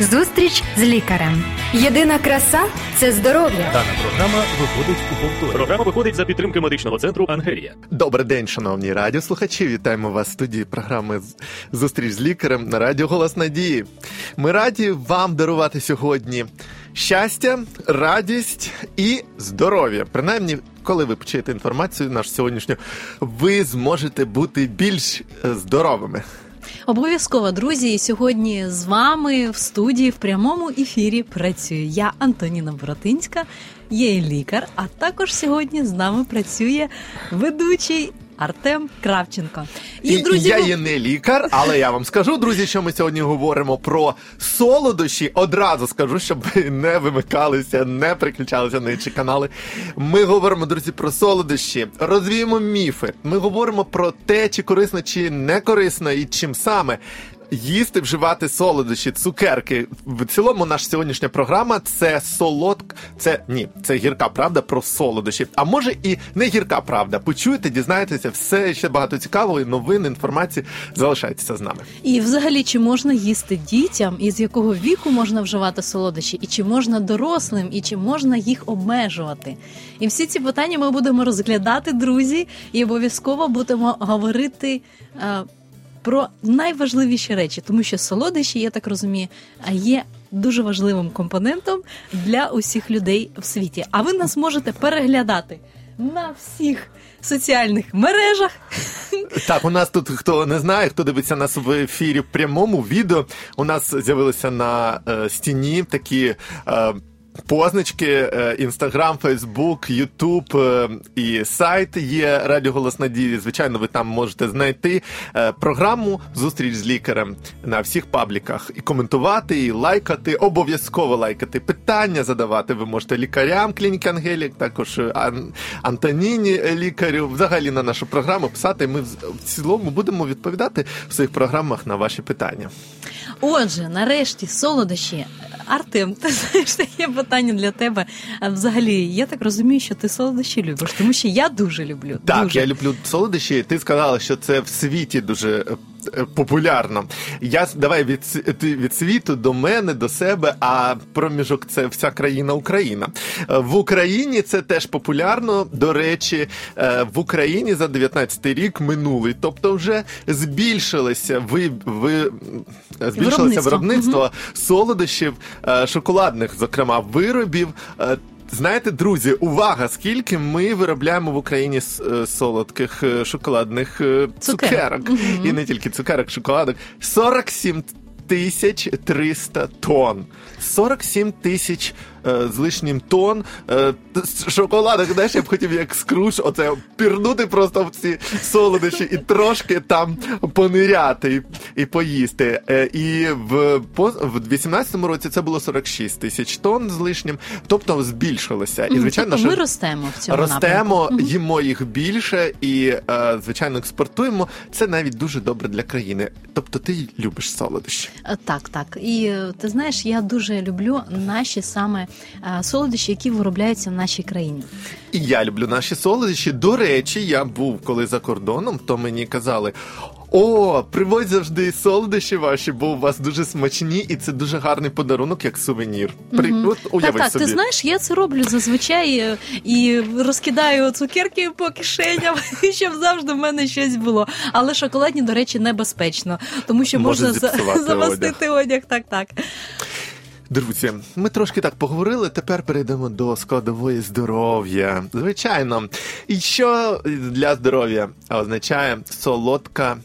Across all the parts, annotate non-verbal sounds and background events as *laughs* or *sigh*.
Зустріч з лікарем. Єдина краса це здоров'я. Дана програма виходить у повторі. Програма виходить за підтримки медичного центру Ангелія. Добрий день, шановні радіослухачі. Вітаємо вас в студії програми Зустріч з лікарем на радіо Голос Надії. Ми раді вам дарувати сьогодні щастя, радість і здоров'я. Принаймні, коли ви почуєте інформацію нашу сьогоднішню, ви зможете бути більш здоровими. Обов'язково, друзі, сьогодні з вами в студії в прямому ефірі працюю я, Антоніна Боротинська, є лікар. А також сьогодні з нами працює ведучий Артем Кравченко. І, і друзі, я є не лікар, але я вам скажу, друзі, що ми сьогодні говоримо про солодощі. Одразу скажу, щоб ви не вимикалися, не приключалися на інші канали. Ми говоримо, друзі, про солодощі, розвіємо міфи. Ми говоримо про те, чи корисно, чи не корисно, і чим саме їсти, вживати солодощі, цукерки. В цілому, наша сьогоднішня програма це солодк, це ні, це гірка правда про солодощі. А може і не гірка правда. Почуєте, дізнаєтеся все ще багато цікавої новин, інформації. Залишайтеся з нами. І, взагалі, чи можна їсти дітям, і з якого віку можна вживати солодощі, і чи можна дорослим, і чи можна їх обмежувати? І всі ці питання ми будемо розглядати, друзі, і обов'язково будемо говорити. Е, про найважливіші речі, тому що солодощі, я так розумію, є дуже важливим компонентом для усіх людей в світі. А ви нас можете переглядати на всіх. Соціальних мережах так, у нас тут хто не знає, хто дивиться нас в ефірі в прямому відео. У нас з'явилися на е, стіні такі е, позначки: Інстаграм, Фейсбук, Ютуб і сайт є Радіо Голос Надії. Звичайно, ви там можете знайти е, програму Зустріч з лікарем на всіх пабліках і коментувати, і лайкати, обов'язково лайкати питання, задавати. Ви можете лікарям клініки Ангелік, також е, Ан- Антоніні лікарю. Взагалі на нашу програму писати. Ми в цілому будемо відповідати в своїх програмах на ваші питання. Отже, нарешті солодощі. Артем, ти знаєш, *laughs* є питання для тебе. Взагалі, я так розумію, що ти солодощі любиш, тому що я дуже люблю. Так, дуже. я люблю солодощі. Ти сказала, що це в світі дуже е, популярно. Я давай від від світу до мене, до себе. А проміжок це вся країна Україна. Е, в Україні це теж популярно. До речі, е, в Україні за 19-й рік минулий, тобто вже збільшилося ви, ви збільшилося виробництво, виробництво угу. солодощів, шоколадних, зокрема, виробів. Знаєте, друзі, увага! Скільки ми виробляємо в Україні солодких шоколадних цукерок, цукерок. Угу. і не тільки цукерок, шоколадок 47 тисяч 300 тонн. 47 тисяч е, з лишнім тонн. Е, шоколадок, знаєш, я б хотів як скруш, оце пірнути просто в ці солодощі і трошки там пониряти і, і поїсти. Е, і в в 18-му році це було 46 тисяч тонн з лишнім, тобто збільшилося. І звичайно, тобто ми ростемо в цьому ростемо, напрямку. їмо їх більше і е, звичайно експортуємо. Це навіть дуже добре для країни. Тобто, ти любиш солодощі. Так, так. І ти знаєш, я дуже люблю наші саме солодощі, які виробляються в нашій країні. І я люблю наші солодощі. До речі, я був коли за кордоном, то мені казали. О, приводь завжди солодощі ваші, бо у вас дуже смачні, і це дуже гарний подарунок, як сувенір. При... Mm-hmm. От, уяви так, так, собі. ти знаєш, я це роблю зазвичай і розкидаю цукерки по кишеням, *laughs* щоб завжди в мене щось було. Але шоколадні, до речі, небезпечно, тому що Може можна замастити одяг. одяг. Так, так. Друзі, ми трошки так поговорили. Тепер перейдемо до складової здоров'я. Звичайно, і що для здоров'я означає солодка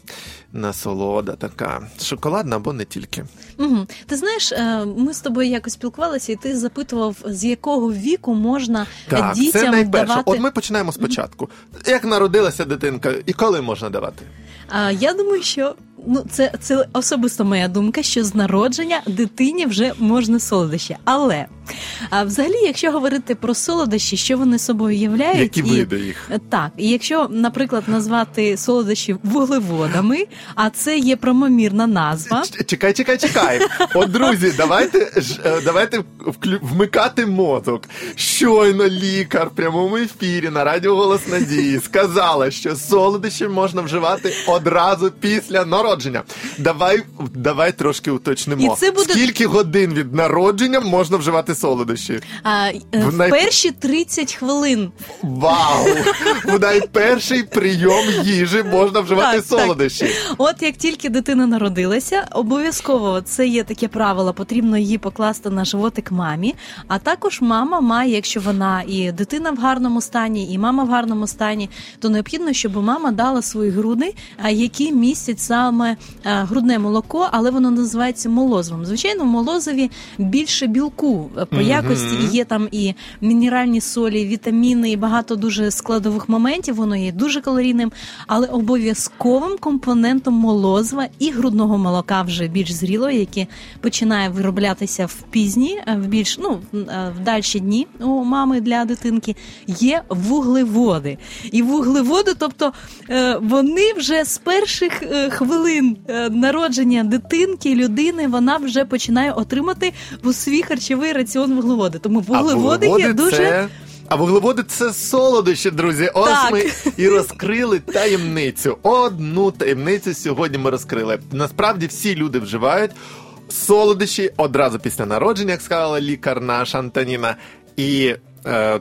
насолода, така шоколадна або не тільки. Угу. Ти знаєш, ми з тобою якось спілкувалися, і ти запитував, з якого віку можна так, дітям це найперше. давати... От ми починаємо спочатку. Як народилася дитинка, і коли можна давати? А я думаю, що ну це це особисто моя думка, що з народження дитині вже можна солодощі. Але а взагалі, якщо говорити про солодощі, що вони собою являють, які види їх так, і якщо, наприклад, назвати солодощі вуглеводами, а це є промомірна назва. Чекай, чекай, чекай. От друзі, давайте давайте вмикати мозок. Щойно лікар в прямому ефірі на радіо Голос Надії сказала, що солодощі можна вживати одразу після народження. Народження. Давай, давай трошки уточнимо. І це буде- Скільки годин від народження можна вживати солодощі? А, е, В в най- перші 30 хвилин. Вау! В найперший прийом їжі можна вживати Так, так. солодощі. От як тільки дитина народилася, обов'язково це є таке правило, потрібно її покласти на животик мамі. А також мама має, якщо вона і дитина в гарному стані, і мама в гарному стані, то необхідно, щоб мама дала свої груди, які містять саме а, грудне молоко, але воно називається молозивом. Звичайно, в молозиві більше білку е, по якості і є там і мінеральні солі, вітаміни, і багато дуже складових моментів. Воно є дуже калорійним, але обов'язковим компонентом молозива і грудного молока вже більш зрілого, яке починає вироблятися в пізні, е, в більш ну в е, дальші дні у мами для дитинки, є вуглеводи. І вуглеводи, тобто е, вони вже з перших е, хвилин е, народження дитинки, людини, вона вже починає отримати у свій харчовий раціон вуглеводи. Тому вуглеводи, є дуже. це... А вуглеводи це солодощі, друзі. Ось Так. ми і розкрили таємницю. Одну таємницю сьогодні ми розкрили. Насправді всі люди вживають солодощі одразу після народження, як сказала лікар наша Антоніна. І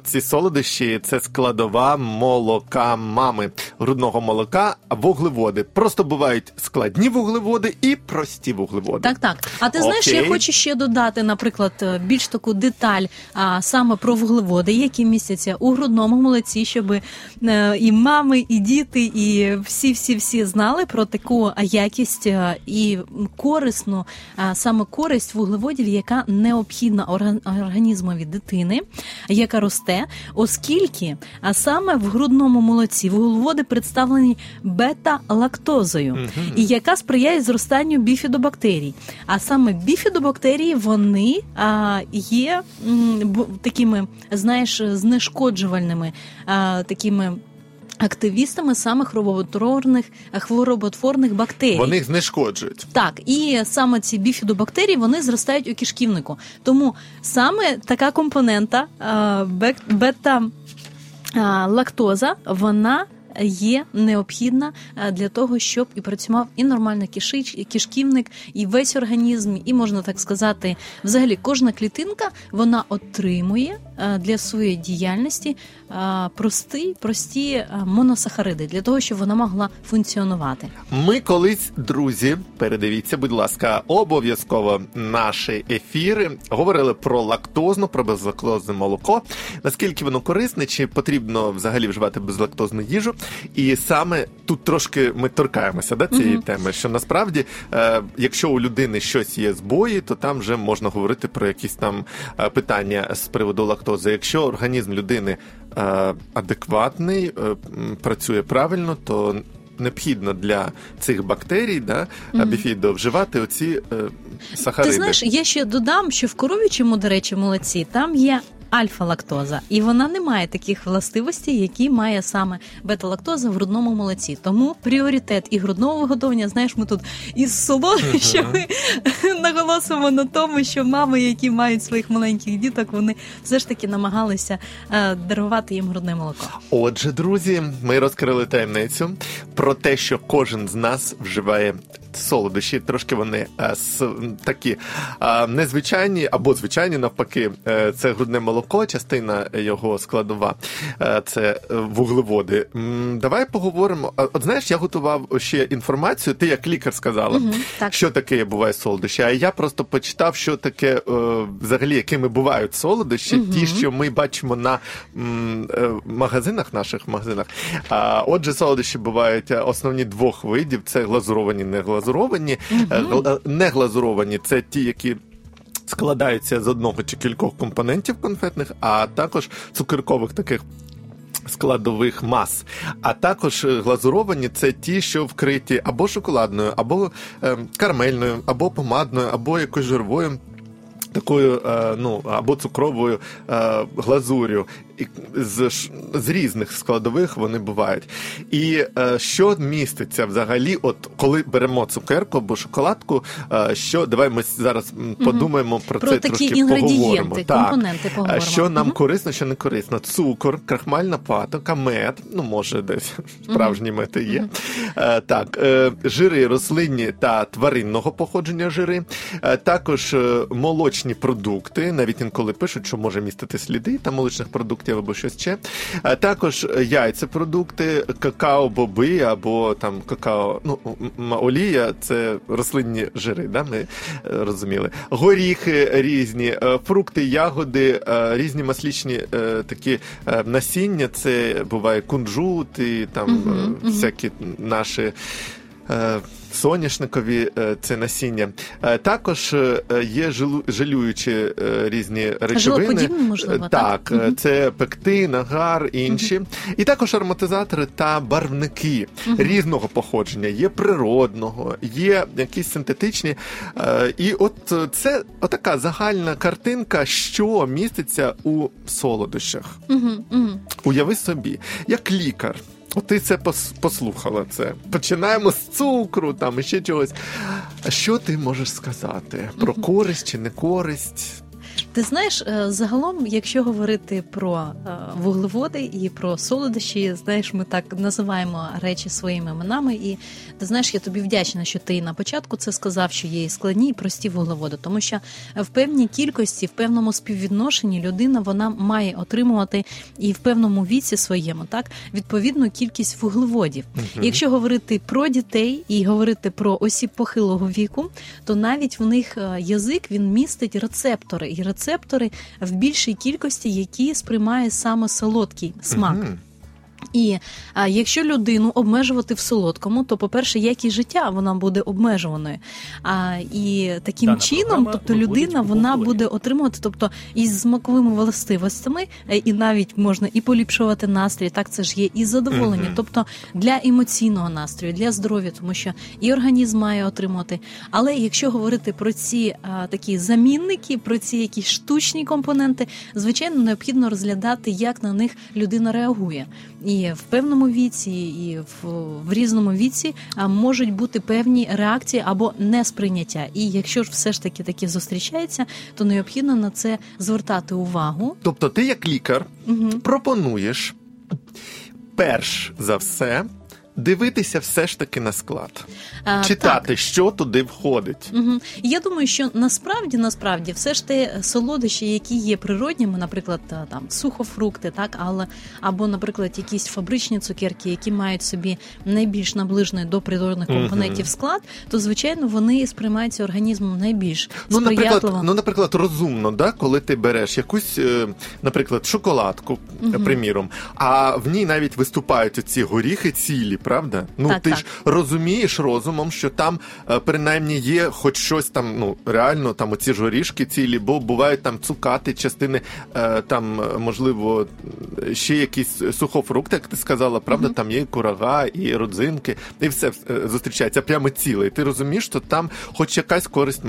ці солодощі це складова молока мами, грудного молока, вуглеводи. Просто бувають складні вуглеводи і прості вуглеводи. Так, так. А ти знаєш, Окей. я хочу ще додати, наприклад, е, більш таку деталь а, саме про вуглеводи, які містяться у грудному молоці, щоб е, і мами, і діти, і всі, всі, всі знали про таку якість е, і корисну, саме користь вуглеводів, яка необхідна орган- організмові дитини, яка росте, оскільки а саме в грудному молоці вуглеводи представлені бета-лактозою, і яка сприяє зростанню біфідобактерій. А саме біфідобактерії вони а, є м, такими, знаєш, знешкоджувальними а, такими. Активістами саме хвороботворних, хвороботворних бактерій. Вони їх знешкоджують. Так, і саме ці біфідобактерії вони зростають у кишківнику. Тому саме така компонента бета лактоза вона. Є необхідна для того, щоб і працював і нормально кишич, і кишківник, і весь організм, і можна так сказати, взагалі кожна клітинка вона отримує для своєї діяльності а, прості, прості моносахариди для того, щоб вона могла функціонувати. Ми колись, друзі, передивіться, будь ласка, обов'язково наші ефіри говорили про лактозну, про безлактозне молоко. Наскільки воно корисне, чи потрібно взагалі вживати безлактозну їжу? І саме тут трошки ми торкаємося да, цієї теми. Що насправді, е, якщо у людини щось є збої, то там вже можна говорити про якісь там е, питання з приводу лактози. Якщо організм людини е, адекватний, е, працює правильно, то необхідно для цих бактерій, да, біфідо, вживати оці е, сахариди. Ти знаєш, я ще додам, що в коров'ячому, до речі, молоці там є. Альфа-лактоза, і вона не має таких властивостей, які має саме бета-лактоза в грудному молоці. Тому пріоритет і грудного виготовлення, знаєш, ми тут із солодощами наголосимо на тому, що мами, які мають своїх маленьких діток, вони все ж таки намагалися е, дарувати їм грудне молоко. Отже, друзі, ми розкрили таємницю про те, що кожен з нас вживає солодощі. Трошки вони е, с, такі е, незвичайні або звичайні навпаки. Е, це грудне молоко, частина його складова, е, це вуглеводи. М, Давай поговоримо. От знаєш, я готував ще інформацію. Ти як лікар сказала, так. що таке буває солодощі. А я просто почитав, що таке е, взагалі, якими бувають солодощі, ті, що ми бачимо на м, магазинах, наших магазинах. А, отже, солодощі бувають основні двох видів: це глазуровані, не глазуровані. Е, гл- е, Не глазуровані це ті, які. Складаються з одного чи кількох компонентів конфетних, а також цукеркових таких складових мас. А також е, глазуровані це ті, що вкриті або шоколадною, або е, карамельною, або помадною, або якоюсь жировою. Такою, ну або цукровою глазур'ю. З, з різних складових вони бувають. І е, що міститься взагалі, от коли беремо цукерку або шоколадку, е, що давай ми зараз подумаємо про, Про це такі трошки інгредієнти, поговоримо. компоненти Е, поговоримо. Що нам корисно, що не корисно. Цукор, крахмальна патока, мед, ну може десь справжні мети є. Е, Так, е, жири рослинні та тваринного походження жири, Е, також молочні продукти, навіть інколи пишуть, що може містити сліди там молочних продуктів або щось ще. Е, Також е, яйцепродукти, какао-боби або там какао, ну олія це рослинні жири, да, ми е, розуміли. Горіхи різні, е, фрукти, ягоди, різні маслічні такі насіння. Це буває кунжут і там е, мгм. всякі наші. Соняшникові е, це насіння. Е, Також е, є жалюючі різні речовини. Можливо, так? так, це пектин, агар, інші. І також ароматизатори та барвники різного походження. Є природного, є якісь синтетичні. І от це отака загальна картинка, що міститься у солодощах. Уяви собі, як лікар. Ти це послухала це. Починаємо з цукру, там і ще чогось. А що ти можеш сказати про користь чи не користь? Ти знаєш, е, загалом, якщо говорити про е, вуглеводи і про солодощі, знаєш, ми так називаємо речі своїми іменами. І ти знаєш, я тобі вдячна, що ти на початку це сказав, що є і складні і прості вуглеводи, тому що в певній кількості, в певному співвідношенні людина вона має отримувати і в певному віці своєму так відповідну кількість вуглеводів. І Якщо говорити про дітей і говорити про осіб похилого віку, то навіть в них е, язик він містить рецептори, і рецептори в більшій кількості, які сприймає саме солодкий смак. Мгм. І а, якщо людину обмежувати в солодкому, то, по-перше, якість життя вона буде обмежуваною. А, і таким Дана чином, тобто людина вона буде отримувати, тобто із смаковими властивостями, е, і навіть можна і поліпшувати настрій. Так це ж є і задоволення, Мгм. тобто для емоційного настрою, для здоров'я, тому що і організм має отримати. Але якщо говорити про ці а, такі замінники, про ці якісь штучні компоненти, звичайно, необхідно розглядати, як на них людина реагує. І в певному віці, і в, в різному віці можуть бути певні реакції або несприйняття. І якщо ж все ж таки таке зустрічається, то необхідно на це звертати увагу. Тобто, ти як лікар Угу. пропонуєш перш за все дивитися все ж таки на склад, читати, що туди входить. Угу. Я думаю, що насправді насправді все ж те солодощі, які є природніми, наприклад, там сухофрукти, так, але або, наприклад, якісь фабричні цукерки, які мають собі найбільш наближений до природних компонентів склад, то звичайно вони сприймаються організмом найбільш Ну, наприклад, ну, наприклад, розумно, да, коли ти береш якусь, е, наприклад, шоколадку, Мгм. приміром, а в ній навіть виступають оці горіхи цілі, правда? Ну Так, ти так. ж розумієш розумом, що там е, принаймні є хоч щось там, ну реально там оці ж горішки цілі, бо бувають там цукати, частини е, там, е, можливо, ще якісь сухофрукти, як ти сказала, правда, там є і курага, і родзинки, і все е, зустрічається прямо ціле. І ти розумієш, що там хоч якась користь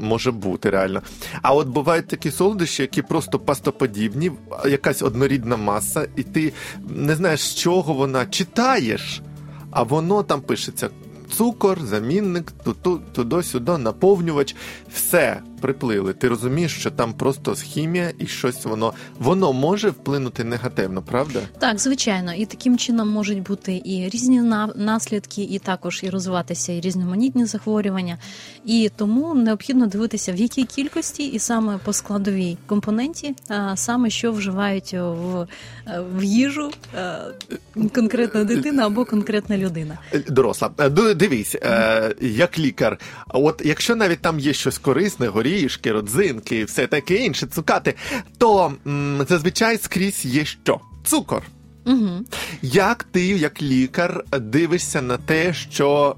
може бути реально. А от бувають такі солодощі, які просто пастоподібні, якась однорідна маса, і ти не знаєш, з чого вона читаєш, а воно там пишеться. Цукор, замінник, ту- туди-сюди, наповнювач, все приплили. Ти розумієш, що там просто хімія і щось воно воно може вплинути негативно, правда? Так, звичайно, і таким чином можуть бути і різні на- наслідки, і також і розвиватися і різноманітні захворювання. І тому необхідно дивитися, в якій кількості, і саме по складовій компоненті, а, саме що вживають в, в їжу конкретна дитина або конкретна людина. Е, Доросла. Е, Дивись, е, як лікар, от якщо навіть там є щось корисне, горішки, родзинки, і все таке інше, цукати, то м, зазвичай скрізь є що? Цукор. Угу. Як ти, як лікар, дивишся на те, що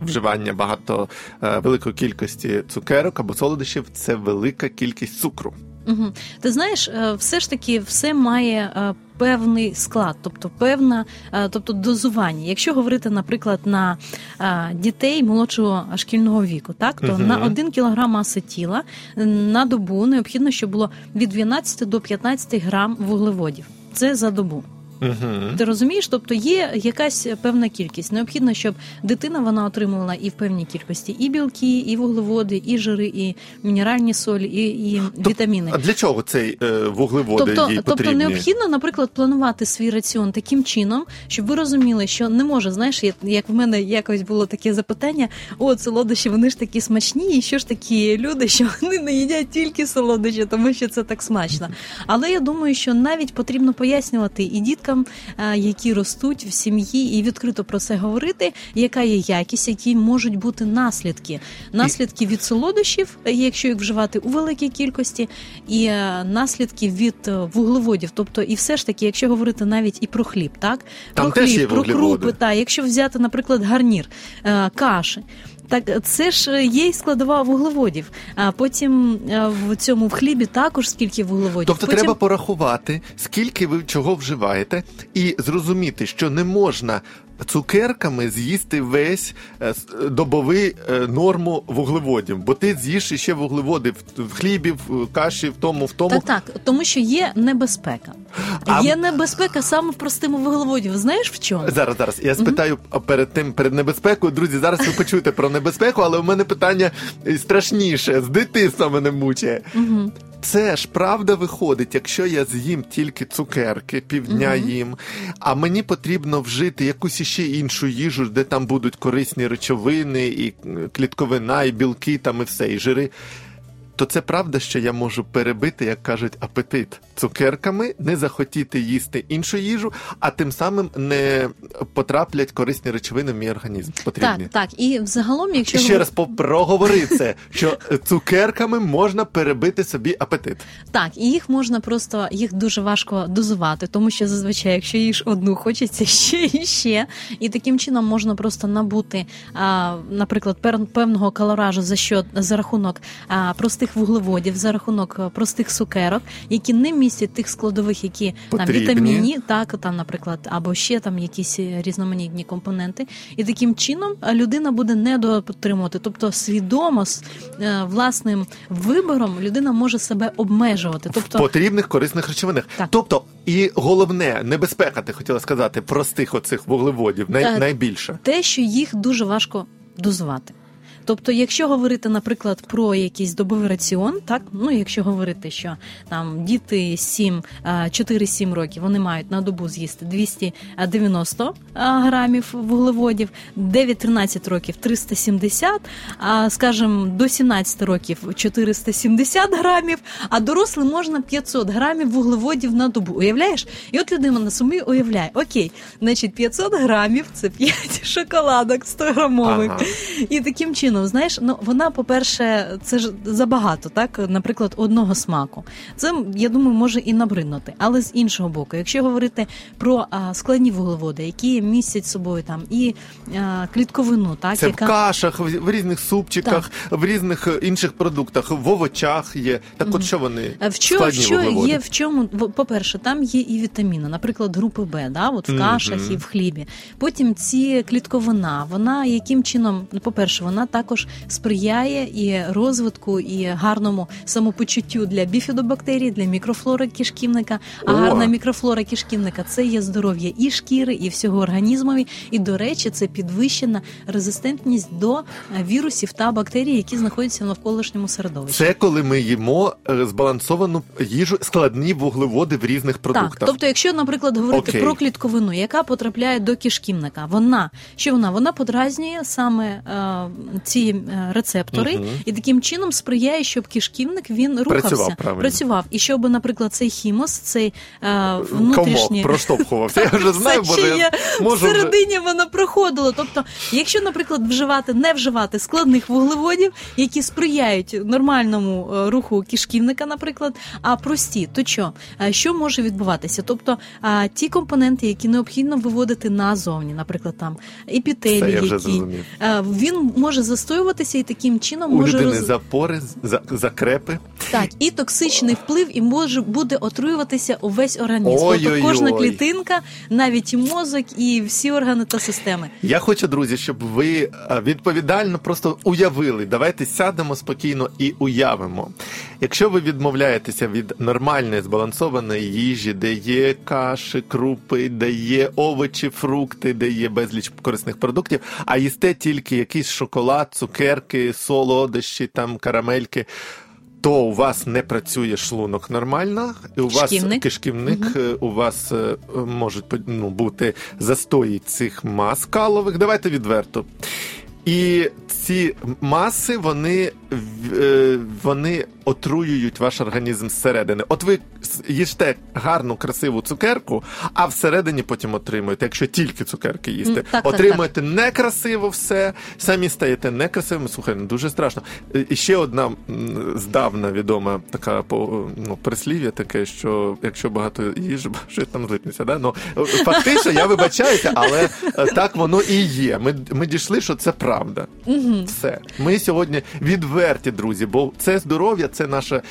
вживання багато е, великої кількості цукерок або солодощів це велика кількість цукру. Угу. Ти знаєш, е, все ж таки все має е, певний склад, тобто певна, е, тобто дозування. Якщо говорити, наприклад, на е, дітей молодшого шкільного віку, так то угу. на 1 кілограм маси тіла на добу необхідно, щоб було від 12 до 15 грам вуглеводів. Це за добу. Угу. Ти розумієш? Тобто є якась певна кількість. Необхідно, щоб дитина вона отримувала і в певній кількості і білки, і вуглеводи, і жири, і мінеральні солі, і, і вітаміни. А для чого цей е, вуглеводи Тобто, їй тобто необхідно, наприклад, планувати свій раціон таким чином, щоб ви розуміли, що не може, знаєш, як- в мене якось було таке запитання: о, солодощі, вони ж такі смачні, і що ж такі люди, що вони не їдять тільки солодощі, тому що це так смачно. *laughs* Але я думаю, що навіть потрібно пояснювати і діткам, е, які ростуть в сім'ї, і відкрито про це говорити, яка є якість, які можуть бути наслідки. Наслідки від солодощів, якщо їх вживати у великій кількості, і е, наслідки від е, вуглеводів. Тобто, і все ж таки, якщо говорити навіть і про хліб, так Там про теж хліб, про крупи, та якщо взяти, наприклад, гарнір, каші. Так, це ж є й складова вуглеводів. А потім е, в цьому в хлібі також скільки вуглеводів. Тобто потім... треба порахувати, скільки ви чого вживаєте, і зрозуміти, що не можна цукерками з'їсти весь е, добовий е, норму вуглеводів, бо ти з'їш іще вуглеводи в, хлібі, в каші, в тому, в тому. Так, так, тому що є небезпека. А- Є небезпека саме в простому вуглеводів. Знаєш в чому? Зараз, зараз. Я спитаю перед тим перед небезпекою. Друзі, зараз ви почуєте про небезпеку, але у мене питання страшніше. З дитинства мене мучає. Угу. Це ж правда виходить, якщо я з'їм тільки цукерки, півдня їм, а мені потрібно вжити якусь іще іншу їжу, де там будуть корисні речовини, і е, клітковина, і білки, там і все, і жири. То це правда, що я можу перебити, як кажуть, апетит цукерками, не захотіти їсти іншу їжу, а тим самим не потраплять корисні речовини в мій організм. Потрібні. Так, так. І взагалом, якщо ще раз проговори це, що цукерками можна перебити собі апетит. Так, і їх можна просто їх дуже важко дозувати, тому що зазвичай, якщо їш одну, хочеться *laughs* ще і ще. І таким чином можна просто набути, а, наприклад, певного калоражу за що за рахунок а, простих вуглеводів, за рахунок простих цукерок, які не містять тих складових, які там Потрібні. вітамінні, так там, наприклад, або ще там якісь е, різноманітні компоненти. І таким чином людина буде недоотримувати. Тобто свідомо з е, власним вибором людина може себе обмежувати. Тобто, потрібних корисних речовинах. Так. Тобто, і головне, небезпека, ти хотіла сказати, простих оцих вуглеводів, най, Е, найбільше. те, що їх дуже важко дозувати. Тобто, якщо говорити, наприклад, про якийсь добовий раціон, так ну якщо говорити, що там діти 7, е, 4-7 років вони мають на добу з'їсти 290 грамів вуглеводів, 9-13 років 370, а скажімо, до 17 років 470 грамів, а дорослим можна 500 грамів вуглеводів на добу. Уявляєш? І от людина на сумі уявляє, окей, значить 500 грамів це 5 *laughs* шоколадок 100 грамових. Ага. І таким чином, знаєш, ну вона, по-перше, це ж забагато, так, наприклад, одного смаку. Це я думаю, може і набриднути. Але з іншого боку, якщо говорити про а, складні вуглеводи, які містять собою там і а, клітковину, так Це яка в кашах, в в різних супчиках, в різних е, інших продуктах, в овочах є. Так от що вони В що, складні що вуглеводи? є в чому? По-перше, там є і вітаміни, наприклад, групи Б, да, от в кашах і в хлібі. Потім ці клітковина, вона яким чином, ну, по-перше, вона також сприяє і розвитку, і гарному самопочуттю для біфідобактерій, для мікрофлори кишківника. А О! гарна мікрофлора кишківника це є здоров'я і шкіри, і всього організмові. І, до речі, це підвищена резистентність до вірусів та бактерій, які знаходяться в навколишньому середовищі. Це коли ми їмо е, збалансовану їжу, складні вуглеводи в різних продуктах. Так, тобто, якщо, наприклад, говорити Окей. про клітковину, яка потрапляє до кишківника, вона що вона? Вона подразнює саме е, ці е, рецептори, Мгм. і таким чином сприяє, щоб кишківник він рухався, Працював правильно. працював. і щоб, наприклад, цей хімос, цей е, внутрішній Комок проштовхувався. Я вже знаю, бо я є можу вже... всередині воно проходило. Тобто, якщо, наприклад, вживати, не вживати складних вуглеводів, які сприяють нормальному е, руху кишківника, наприклад, а прості, то що? Е, Що може відбуватися? Тобто, а, ті компоненти, які необхідно виводити назовні, наприклад, там вже які він може настоюватися і таким чином У може людини роз... запори, за- закрепи. так і токсичний вплив, і може буде отруюватися увесь організм. Ой-ой-ой. Тобто кожна клітинка, навіть і мозок, і всі органи та системи. Я хочу, друзі, щоб ви е, відповідально просто уявили. Давайте сядемо спокійно і уявимо. Якщо ви відмовляєтеся від нормальної збалансованої їжі, де є каші, крупи, де є овочі, фрукти, де є безліч корисних продуктів, а їсте тільки якийсь шоколад, цукерки, солодощі, там карамельки. То у вас не працює шлунок нормально, і у вас Кишківник. кишківник, е, у вас е, можуть ну, бути застої цих мас калових. Давайте відверто. І ці маси вони, е, вони отруюють ваш організм зсередини. От ви їжте гарну, красиву цукерку, а всередині потім отримуєте, якщо тільки цукерки їсти, М, так, так, отримуєте некрасиво все, самі стаєте некрасивими. Слухай, ну дуже страшно. І ще одна здавна відома така по- ну, прислів'я таке, що якщо багато їжі, *laughs* щось там злипнеться. Да? Ну, фактично, я вибачаюся, але е, так воно і є. Ми, ми дійшли, що це правда. Все. Ми сьогодні відверті, друзі, бо це здоров'я, це наше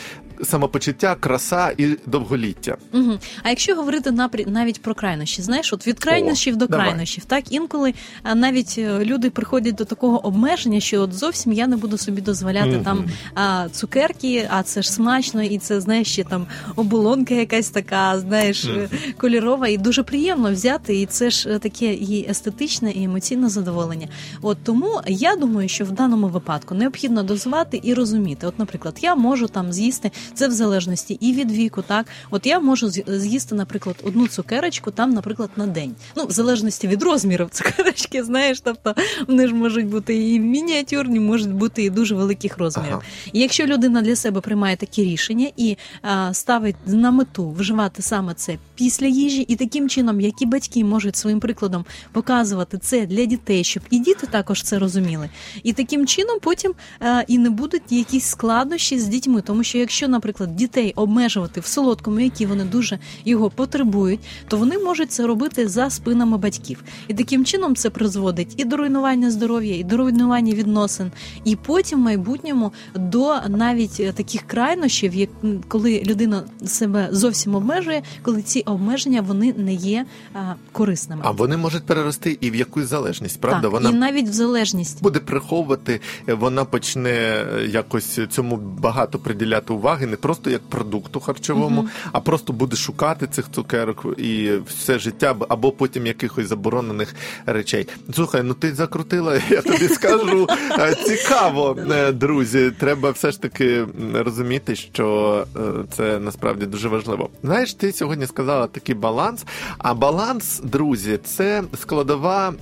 самопочуття, краса і довголіття. Угу. А якщо говорити напрі... навіть про крайнощі, знаєш, от від крайнощів до давай. крайнощів, так інколи навіть е, люди приходять до такого обмеження, що от зовсім я не буду собі дозволяти Мгм. там а, цукерки, а це ж смачно, і це знаєш ще там оболонка якась така, знаєш, е, кольорова, і дуже приємно взяти. І це ж е, таке і естетичне, і емоційне задоволення. От тому я думаю, що в даному випадку необхідно дозувати і розуміти. От, наприклад, я можу там з'їсти це в залежності і від віку, так от я можу з'їсти, наприклад, одну цукерочку там, наприклад, на день. Ну, в залежності від розмірів цукерочки, *laughs* знаєш, тобто вони ж можуть бути і мініатюрні, можуть бути і дуже великих розмірів. Ага. І якщо людина для себе приймає такі рішення і а, ставить на мету вживати саме це після їжі, і таким чином, які батьки можуть своїм прикладом показувати це для дітей, щоб і діти також це розуміли. І таким чином потім а, і не будуть якісь складнощі з дітьми, тому що якщо, наприклад, дітей обмежувати в солодкому, які вони дуже його потребують, то вони можуть це робити за спинами батьків. І таким чином це призводить і до руйнування здоров'я, і до руйнування відносин, і потім в майбутньому до навіть е, таких крайнощів, як коли людина себе зовсім обмежує, коли ці обмеження вони не є а, корисними. А вони можуть перерости і в якусь залежність, правда? так, Вона і навіть в залежність. буде приховувати, е, вона почне е, якось цьому багато приділяти уваги, не просто як продукту харчовому, а просто буде шукати цих цукерок і все життя, або потім якихось заборонених речей. Слухай, ну ти закрутила, *laughs* я тобі скажу. Е, Цікаво, е, друзі. Треба все ж таки розуміти, що е, це насправді дуже важливо. Знаєш, ти сьогодні сказала такий баланс. А баланс, друзі, це складова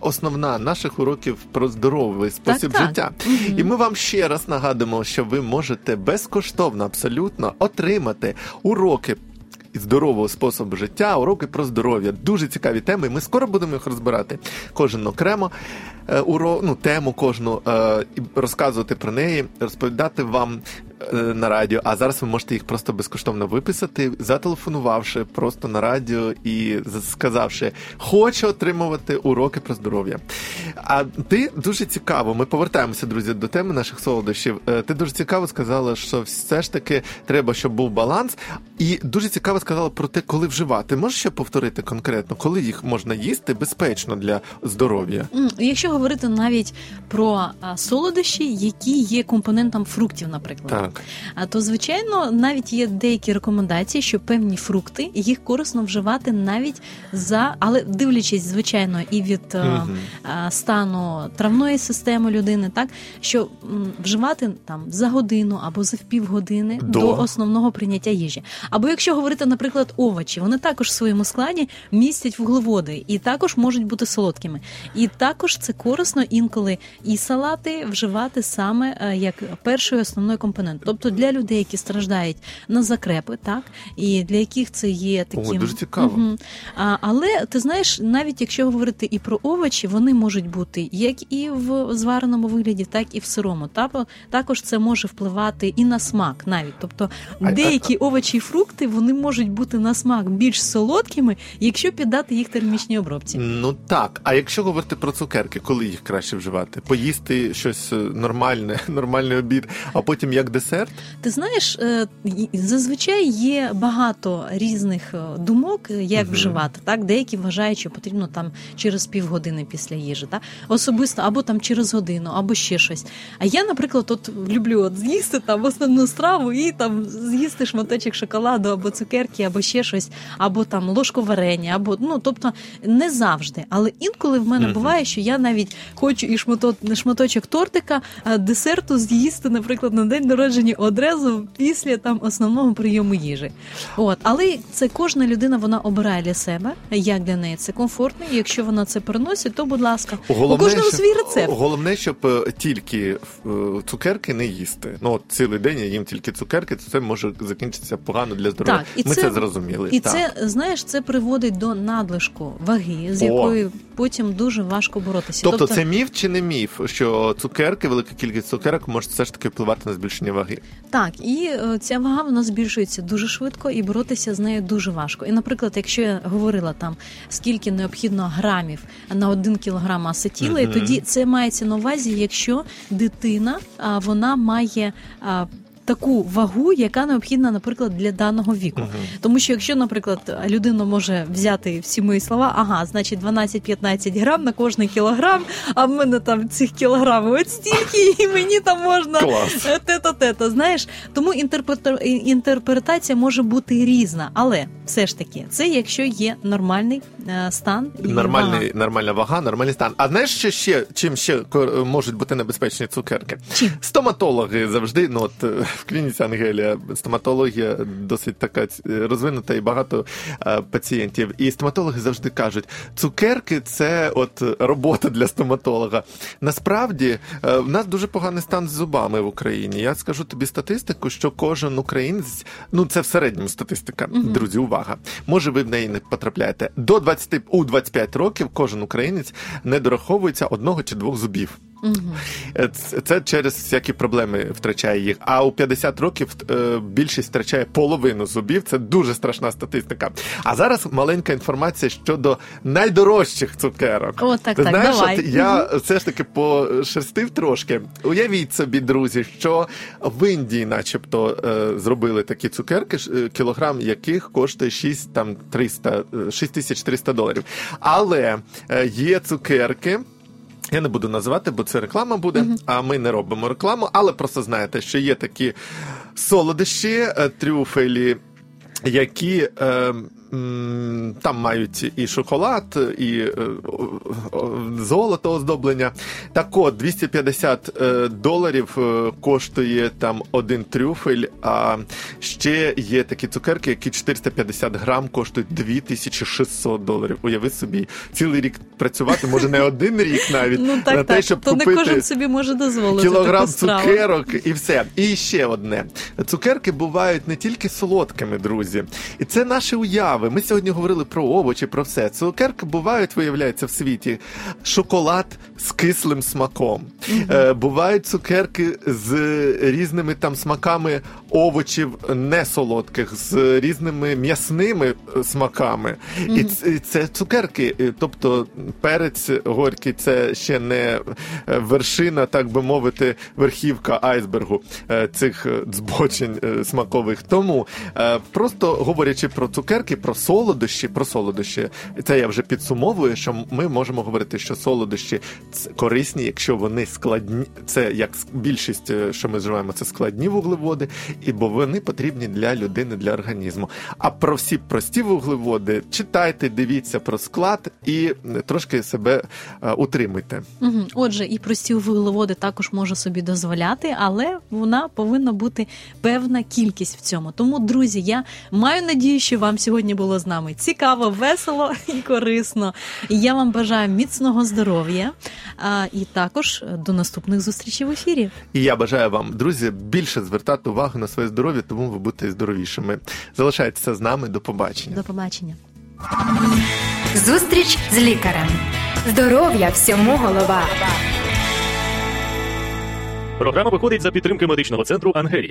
основна наших уроків про здоровий спосіб так. життя. І ми вам ще раз нагадуємо, що ви можете безкоштовно абсолютно отримати уроки. Здорового способу життя, уроки про здоров'я. Дуже цікаві теми. Ми скоро будемо їх розбирати. Кожен окремо е, уро, ну, тему кожну е, і розказувати про неї, розповідати вам на радіо. А зараз ви можете їх просто безкоштовно виписати, зателефонувавши просто на радіо і сказавши, хочу отримувати уроки про здоров'я. А ти дуже цікаво. Ми повертаємося, друзі, до теми наших солодощів. Е, Ти дуже цікаво сказала, що все ж таки треба, щоб був баланс, і дуже цікаво сказала про те, коли вживати. Можеш ще повторити конкретно, коли їх можна їсти безпечно для здоров'я? Якщо говорити навіть про солодощі, які є компонентом фруктів, наприклад, Так. А то, звичайно, навіть є деякі рекомендації, що певні фрукти їх корисно вживати навіть за, але дивлячись, звичайно, і від е, стану травної системи людини, так що м, вживати там за годину або за півгодини До. до. основного прийняття їжі. Або якщо говорити, наприклад, овочі, вони також в своєму складі містять вуглеводи і також можуть бути солодкими. І також це корисно інколи і салати вживати саме е, як першою основною компонентою. Тобто для людей, які страждають на закрепи, так і для яких це є таким О, дуже цікаво. Мгм. А, але ти знаєш, навіть якщо говорити і про овочі, вони можуть бути як і в звареному вигляді, так і в сирому. Та- Також це може впливати і на смак, навіть тобто деякі овочі і фрукти вони можуть бути на смак більш солодкими, якщо піддати їх термічній обробці. Ну так. А якщо говорити про цукерки, коли їх краще вживати? Поїсти щось е, нормальне, *laughs* нормальний обід, а потім як десерт? Ти знаєш, е, зазвичай є багато різних е, думок, е, як Мгм. вживати. Так, деякі вважають, що потрібно там через півгодини після їжі, так? особисто або там через годину, або ще щось. А я, наприклад, от люблю от з'їсти там основну страву і там з'їсти шматочок шоколаду, або цукерки, або ще щось, або там ложку варення, або ну тобто не завжди. Але інколи в мене Мгм. буває, що я навіть хочу і шмато- шматочок тортика, десерту з'їсти, наприклад, на день народження одразу після там основного прийому їжі. От, але це кожна людина вона обирає для себе, як для неї це комфортно. І якщо вона це переносить, то будь ласка, у кожному щоб- свій рецепт. Головне, щоб е, тільки е, цукерки не їсти. Ну от цілий день я їм тільки цукерки, то це може закінчитися погано для здоров'я. Так, і Ми це- це, зрозуміли. І так. це знаєш, це приводить до надлишку ваги, з О. якою потім дуже важко боротися. Тобто, це міф чи не міф, що цукерки, велика кількість цукерок може все ж таки впливати на збільшення ваги? Так, і е, ця вага вона збільшується дуже швидко і боротися з нею дуже важко. І, наприклад, якщо я говорила там скільки необхідно грамів на один кілограм маси тіла, і тоді це мається на увазі, якщо дитина вона має. Таку вагу, яка необхідна, наприклад, для даного віку. Мгм. Тому що якщо, наприклад, людина може взяти всі мої слова, ага, значить 12-15 грам на кожний кілограм, а в мене там цих кілограмів от стільки, *laughs* і мені там можна Клас. тето тето знаєш, тому інтерпрету- інтерпретація може бути різна, але все ж таки, це якщо є нормальний е, стан Нормальний, вага. нормальна вага, нормальний стан. А знаєш, що ще чим ще можуть бути небезпечні цукерки? Чим? Стоматологи завжди, ну от е, в клініці Ангелія, стоматологія досить така е, розвинута і багато е, пацієнтів. І стоматологи завжди кажуть, цукерки це от робота для стоматолога. Насправді е, в нас дуже поганий стан з зубами в Україні. Я скажу тобі статистику, що кожен українець, ну це в середньому статистика, друзі, увага. Може, ви в неї не потрапляєте. До 20, у 25 років кожен українець не дораховується одного чи двох зубів. Е, Це через всякі проблеми втрачає їх. А у 50 років е, більшість втрачає половину зубів. Це дуже страшна статистика. А зараз маленька інформація щодо найдорожчих цукерок. О, так, так, знаєш, давай. от я все ж таки пошерстив трошки. Уявіть собі, друзі, що в Індії, начебто, е, зробили такі цукерки, кілограм яких коштує 6 там 300, е, 6300 доларів. Але є цукерки. Я не буду називати, бо це реклама буде, а ми не робимо рекламу. Але просто знаєте, що є такі солодощі, е, трюфелі, які е, там мають і шоколад, і е, золото оздоблення. Так от, 250 е, доларів е, коштує там один трюфель, а ще є такі цукерки, які 450 грам коштують 2600 доларів. Уяви собі, цілий рік працювати, може не один рік навіть, *laughs* Ну на те, так. щоб То купити не кожен собі може дозволити кілограм цукерок і все. І ще одне: цукерки бувають не тільки солодкими, друзі, і це наші уяви. Ми сьогодні говорили про овочі, про все. Цукерки бувають, виявляється, в світі. Шоколад з кислим смаком. Е, бувають цукерки з різними там смаками овочів не солодких, з різними м'ясними е, смаками. Ц- і це цукерки, тобто перець горький, це ще не е, вершина, так би мовити, верхівка айсбергу цих збочень смакових. Тому просто говорячи про цукерки, про солодощі, про солодощі, це я вже підсумовую, що ми можемо говорити, що солодощі корисні, якщо вони складні, це як більшість, е, що ми вживаємо, це складні вуглеводи, і бо вони потрібні для людини, для організму. А про всі прості вуглеводи читайте, дивіться про склад і трошки себе е, утримуйте. Отже, і прості вуглеводи також може собі дозволяти, але вона повинна бути певна кількість в цьому. Тому, друзі, я маю надію, що вам сьогодні було було з нами цікаво, весело і корисно. Я вам бажаю міцного здоров'я а, і також до наступних зустрічей в ефірі. І я бажаю вам, друзі, більше звертати увагу на своє здоров'я, тому ви будете здоровішими. Залишайтеся з нами. До побачення. До побачення. Зустріч з лікарем. Здоров'я всьому голова. Програма виходить за підтримки медичного центру Ангелія.